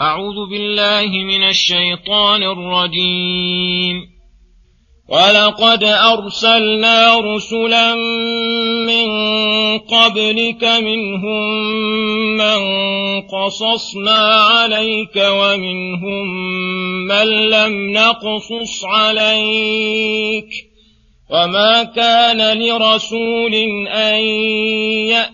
أعوذ بالله من الشيطان الرجيم. ولقد أرسلنا رسلا من قبلك منهم من قصصنا عليك ومنهم من لم نقصص عليك. وما كان لرسول أن يأتي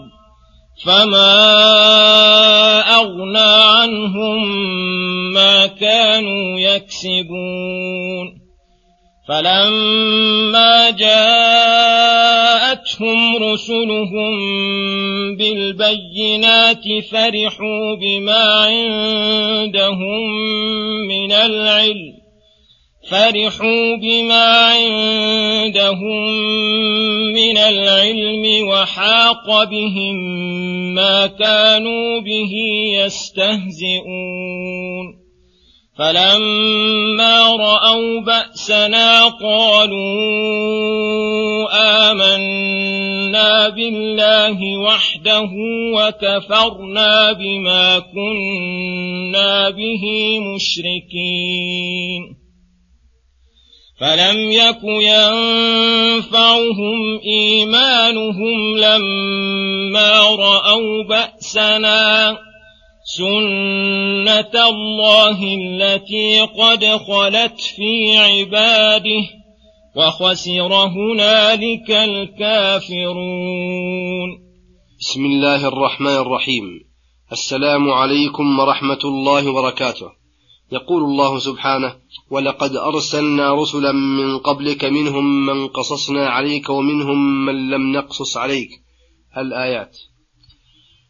فما أغنى عنهم ما كانوا يكسبون فلما جاءتهم رسلهم بالبينات فرحوا بما عندهم من العلم فرحوا بما عندهم من العلم وحاق بهم ما كانوا به يستهزئون فلما رأوا بأسنا قالوا آمنا بالله وحده وكفرنا بما كنا به مشركين فلم يك ينفعهم إيمانهم لما رأوا بأسنا سنة الله التي قد خلت في عباده وخسر هنالك الكافرون بسم الله الرحمن الرحيم السلام عليكم ورحمة الله وبركاته يقول الله سبحانه ولقد أرسلنا رسلا من قبلك منهم من قصصنا عليك ومنهم من لم نقصص عليك. الآيات.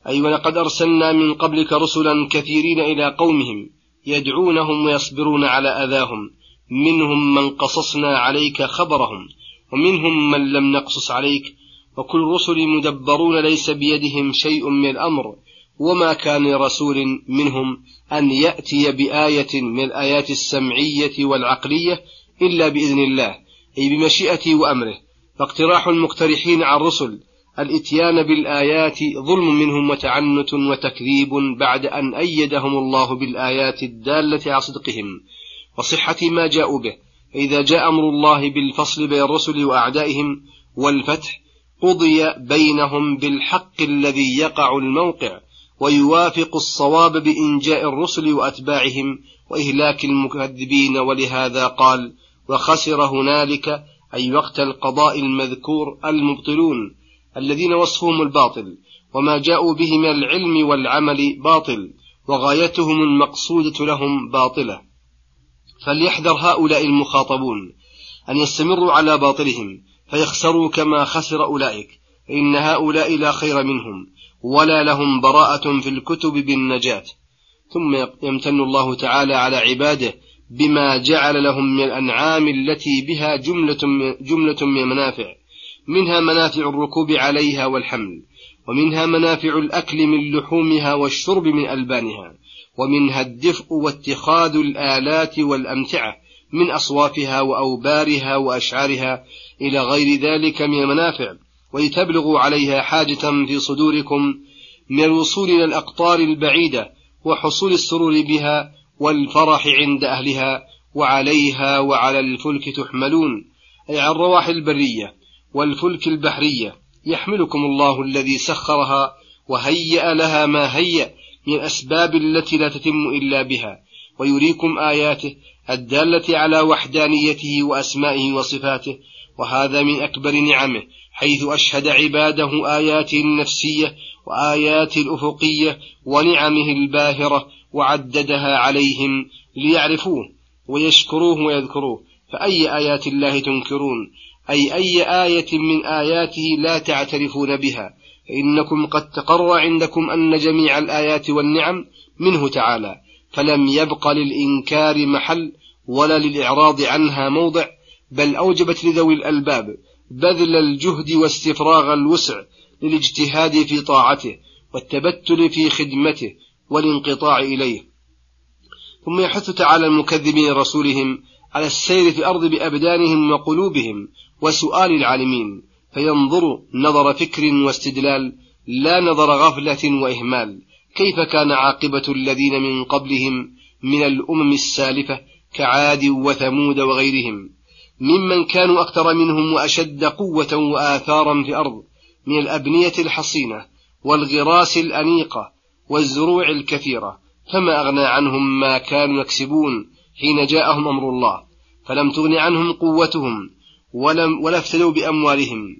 أي ولقد أرسلنا من قبلك رسلا كثيرين إلى قومهم يدعونهم ويصبرون على أذاهم منهم من قصصنا عليك خبرهم ومنهم من لم نقصص عليك وكل الرسل مدبرون ليس بيدهم شيء من الأمر وما كان لرسول منهم أن يأتي بآية من الآيات السمعية والعقلية إلا بإذن الله أي بمشيئته وأمره. فاقتراح المقترحين على الرسل الإتيان بالآيات ظلم منهم وتعنت وتكذيب بعد أن أيدهم الله بالآيات الدالة على صدقهم. وصحة ما جاءوا به فإذا جاء أمر الله بالفصل بين الرسل وأعدائهم والفتح قضي بينهم بالحق الذي يقع الموقع ويوافق الصواب بإنجاء الرسل وأتباعهم وإهلاك المكذبين ولهذا قال وخسر هنالك أي وقت القضاء المذكور المبطلون الذين وصفهم الباطل وما جاءوا به من العلم والعمل باطل وغايتهم المقصودة لهم باطلة. فليحذر هؤلاء المخاطبون أن يستمروا على باطلهم فيخسروا كما خسر أولئك فإن هؤلاء لا خير منهم. ولا لهم براءة في الكتب بالنجاة. ثم يمتن الله تعالى على عباده بما جعل لهم من الأنعام التي بها جملة جملة من المنافع منها منافع الركوب عليها والحمل ومنها منافع الأكل من لحومها والشرب من ألبانها ومنها الدفء واتخاذ الآلات والأمتعة من أصوافها وأوبارها وأشعارها إلى غير ذلك من المنافع. ولتبلغوا عليها حاجة في صدوركم من الوصول إلى الأقطار البعيدة وحصول السرور بها والفرح عند أهلها وعليها وعلى الفلك تحملون أي على الرواح البرية والفلك البحرية. يحملكم الله الذي سخرها وهيأ لها ما هيأ من الأسباب التي لا تتم إلا بها ويريكم آياته الدالة على وحدانيته وأسمائه وصفاته وهذا من أكبر نعمه. حيث أشهد عباده آياته النفسية وآياته الأفقية ونعمه الباهرة وعددها عليهم ليعرفوه ويشكروه ويذكروه. فأي آيات الله تنكرون؟ أي أي آية من آياته لا تعترفون بها؟ فإنكم قد تقرر عندكم أن جميع الآيات والنعم منه تعالى فلم يبق للإنكار محل ولا للإعراض عنها موضع بل أوجبت لذوي الألباب بذل الجهد واستفراغ الوسع للاجتهاد في طاعته والتبتل في خدمته والانقطاع إليه. ثم يحث تعالى المكذبين رسولهم على السير في الأرض بأبدانهم وقلوبهم وسؤال العالمين فينظر نظر فكر واستدلال لا نظر غفلة وإهمال. كيف كان عاقبة الذين من قبلهم من الأمم السالفة كعاد وثمود وغيرهم؟ ممن كانوا أكثر منهم وأشد قوة وآثارا في الأرض من الأبنية الحصينة والغراس الأنيقة والزروع الكثيرة فما أغنى عنهم ما كانوا يكسبون حين جاءهم أمر الله فلم تغن عنهم قوتهم ولم ولا افتدوا بأموالهم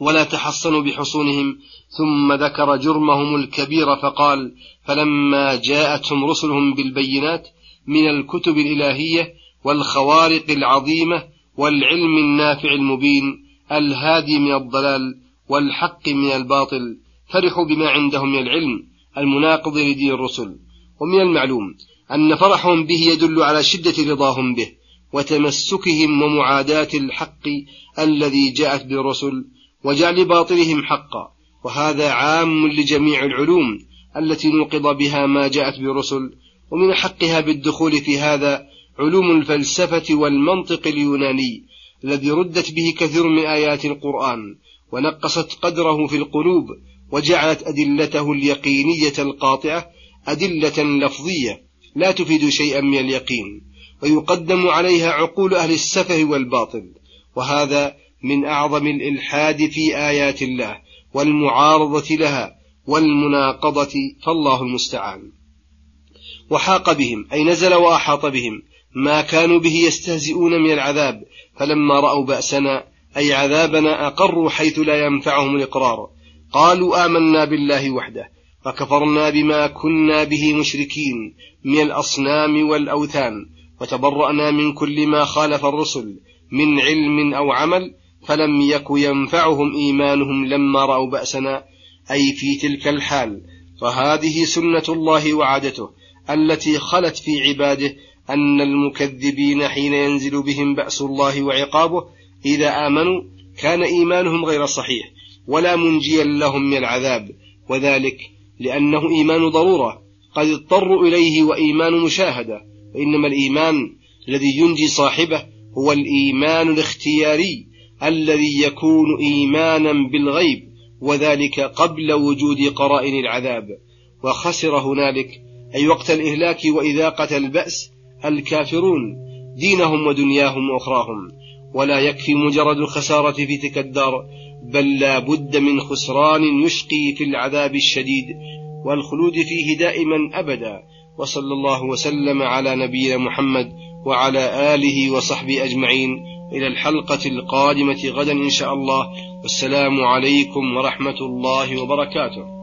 ولا تحصنوا بحصونهم ثم ذكر جرمهم الكبير فقال فلما جاءتهم رسلهم بالبينات من الكتب الإلهية والخوارق العظيمة والعلم النافع المبين الهادي من الضلال والحق من الباطل فرحوا بما عندهم من العلم المناقض لدين الرسل. ومن المعلوم أن فرحهم به يدل على شدة رضاهم به وتمسكهم ومعاداة الحق الذي جاءت بالرسل وجعل باطلهم حقا. وهذا عام لجميع العلوم التي نوقض بها ما جاءت بالرسل ومن حقها بالدخول في هذا علوم الفلسفة والمنطق اليوناني الذي ردت به كثير من آيات القرآن ونقصت قدره في القلوب وجعلت أدلته اليقينية القاطعة أدلة لفظية لا تفيد شيئا من اليقين ويقدم عليها عقول أهل السفه والباطل وهذا من أعظم الإلحاد في آيات الله والمعارضة لها والمناقضة فالله المستعان. وحاق بهم أي نزل وأحاط بهم. ما كانوا به يستهزئون من العذاب فلما رأوا بأسنا أي عذابنا أقروا حيث لا ينفعهم الإقرار. قالوا آمنا بالله وحده وكفرنا بما كنا به مشركين من الأصنام والأوثان وتبرأنا من كل ما خالف الرسل من علم أو عمل فلم يك ينفعهم إيمانهم لما رأوا بأسنا أي في تلك الحال. فهذه سنة الله وعادته. التي خلت في عباده أن المكذبين حين ينزل بهم بأس الله وعقابه إذا آمنوا كان إيمانهم غير صحيح ولا منجيا لهم من العذاب وذلك لأنه إيمان ضرورة قد اضطروا إليه وإيمان مشاهدة وإنما الإيمان الذي ينجي صاحبه هو الإيمان الاختياري الذي يكون إيمانا بالغيب وذلك قبل وجود قرائن العذاب وخسر هنالك أي وقت الإهلاك وإذاقة البأس الكافرون دينهم ودنياهم وأخراهم ولا يكفي مجرد الخسارة في تلك الدار بل لا بد من خسران يشقي في العذاب الشديد والخلود فيه دائما أبدا. وصلى الله وسلم على نبينا محمد وعلى آله وصحبه أجمعين. إلى الحلقة القادمة غدا إن شاء الله. والسلام عليكم ورحمة الله وبركاته.